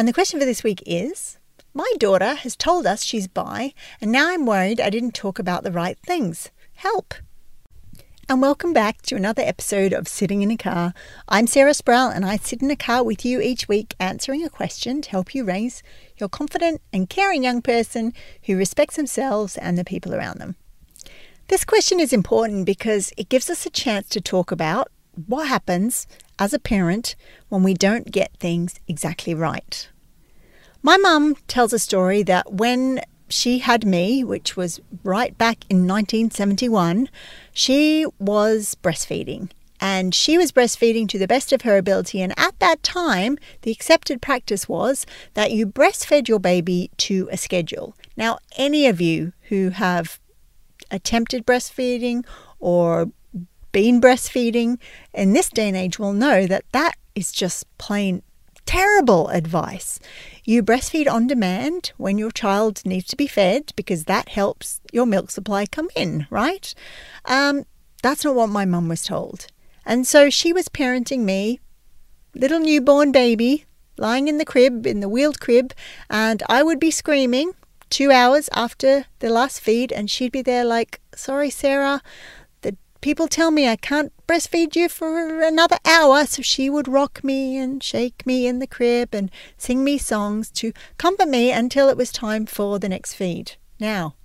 And the question for this week is My daughter has told us she's bi, and now I'm worried I didn't talk about the right things. Help! And welcome back to another episode of Sitting in a Car. I'm Sarah Sproul, and I sit in a car with you each week answering a question to help you raise your confident and caring young person who respects themselves and the people around them. This question is important because it gives us a chance to talk about what happens as a parent when we don't get things exactly right. My mum tells a story that when she had me, which was right back in 1971, she was breastfeeding. And she was breastfeeding to the best of her ability. And at that time, the accepted practice was that you breastfed your baby to a schedule. Now, any of you who have attempted breastfeeding or been breastfeeding in this day and age will know that that is just plain terrible advice. You breastfeed on demand when your child needs to be fed because that helps your milk supply come in, right? Um, that's not what my mum was told. And so she was parenting me, little newborn baby, lying in the crib, in the wheeled crib, and I would be screaming two hours after the last feed, and she'd be there like, Sorry, Sarah, People tell me I can't breastfeed you for another hour, so she would rock me and shake me in the crib and sing me songs to comfort me until it was time for the next feed. Now,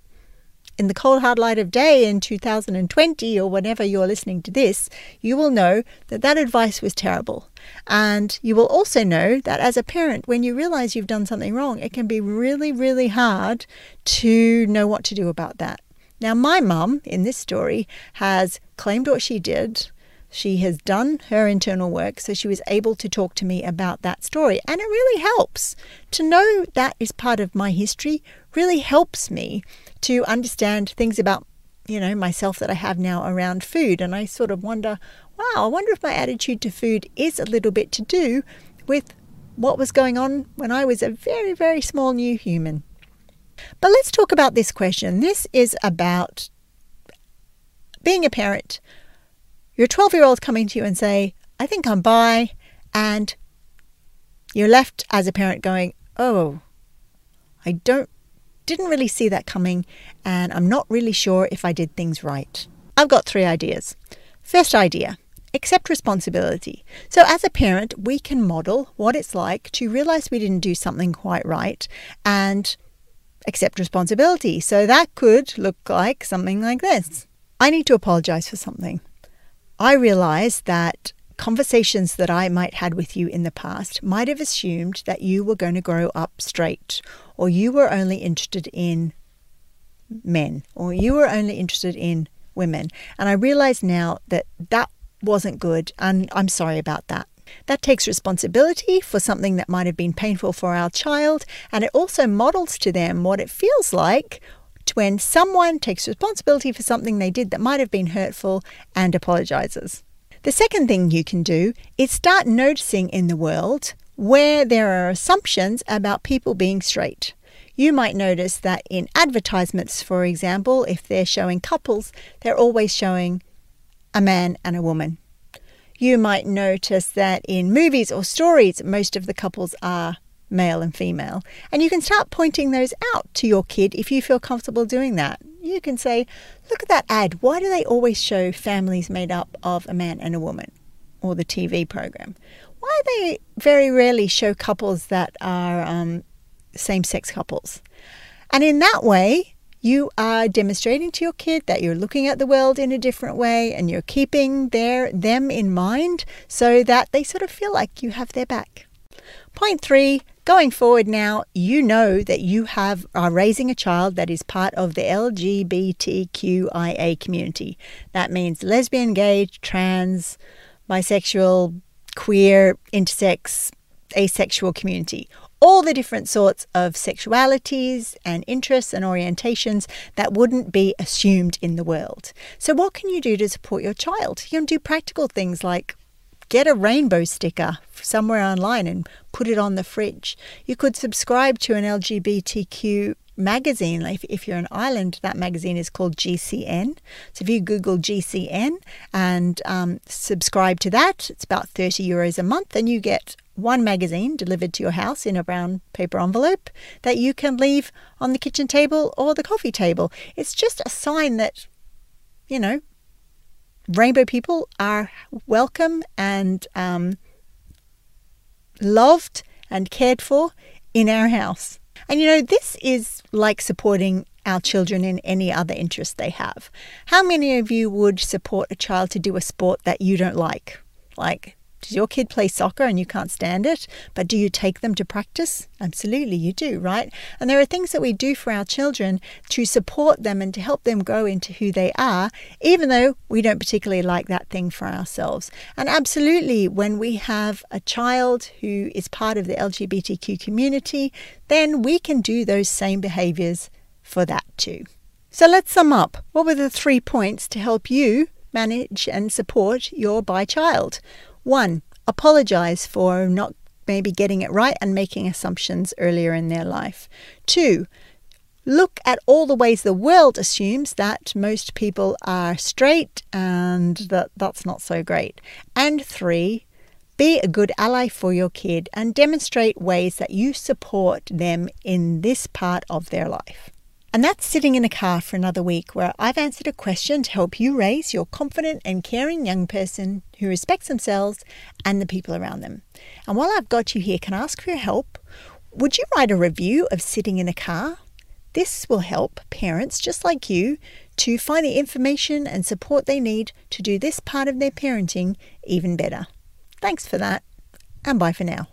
in the cold hard light of day in 2020 or whenever you're listening to this, you will know that that advice was terrible. And you will also know that as a parent, when you realize you've done something wrong, it can be really, really hard to know what to do about that. Now, my mum in this story has claimed what she did. She has done her internal work, so she was able to talk to me about that story. And it really helps to know that is part of my history, really helps me to understand things about, you know, myself that I have now around food. And I sort of wonder, wow, I wonder if my attitude to food is a little bit to do with what was going on when I was a very, very small new human. But let's talk about this question. This is about being a parent. Your 12 year old coming to you and say, I think I'm bi, and you're left as a parent going, Oh, I don't didn't really see that coming, and I'm not really sure if I did things right. I've got three ideas. First idea accept responsibility. So, as a parent, we can model what it's like to realize we didn't do something quite right and accept responsibility. So that could look like something like this I need to apologize for something. I realize that conversations that I might have had with you in the past might have assumed that you were going to grow up straight or you were only interested in men or you were only interested in women. And I realize now that that wasn't good and I'm sorry about that. That takes responsibility for something that might have been painful for our child, and it also models to them what it feels like when someone takes responsibility for something they did that might have been hurtful and apologizes. The second thing you can do is start noticing in the world where there are assumptions about people being straight. You might notice that in advertisements, for example, if they're showing couples, they're always showing a man and a woman. You might notice that in movies or stories, most of the couples are male and female. And you can start pointing those out to your kid if you feel comfortable doing that. You can say, Look at that ad. Why do they always show families made up of a man and a woman? Or the TV program. Why they very rarely show couples that are um, same sex couples? And in that way, you are demonstrating to your kid that you're looking at the world in a different way and you're keeping their them in mind so that they sort of feel like you have their back. Point 3, going forward now, you know that you have are raising a child that is part of the LGBTQIA community. That means lesbian, gay, trans, bisexual, queer, intersex, asexual community all the different sorts of sexualities and interests and orientations that wouldn't be assumed in the world. So, what can you do to support your child? You can do practical things like get a rainbow sticker somewhere online and put it on the fridge. You could subscribe to an LGBTQ magazine. If, if you're an Ireland, that magazine is called GCN. So if you Google GCN and um, subscribe to that, it's about 30 euros a month, and you get one magazine delivered to your house in a brown paper envelope that you can leave on the kitchen table or the coffee table. It's just a sign that, you know, rainbow people are welcome and um, loved and cared for in our house. And you know, this is like supporting our children in any other interest they have. How many of you would support a child to do a sport that you don't like? Like does your kid play soccer and you can't stand it, but do you take them to practice? Absolutely, you do, right? And there are things that we do for our children to support them and to help them grow into who they are, even though we don't particularly like that thing for ourselves. And absolutely, when we have a child who is part of the LGBTQ community, then we can do those same behaviors for that too. So let's sum up. What were the three points to help you manage and support your bi child? One, apologize for not maybe getting it right and making assumptions earlier in their life. Two, look at all the ways the world assumes that most people are straight and that that's not so great. And three, be a good ally for your kid and demonstrate ways that you support them in this part of their life. And that's sitting in a car for another week where I've answered a question to help you raise your confident and caring young person who respects themselves and the people around them. And while I've got you here, can I ask for your help? Would you write a review of sitting in a car? This will help parents just like you to find the information and support they need to do this part of their parenting even better. Thanks for that, and bye for now.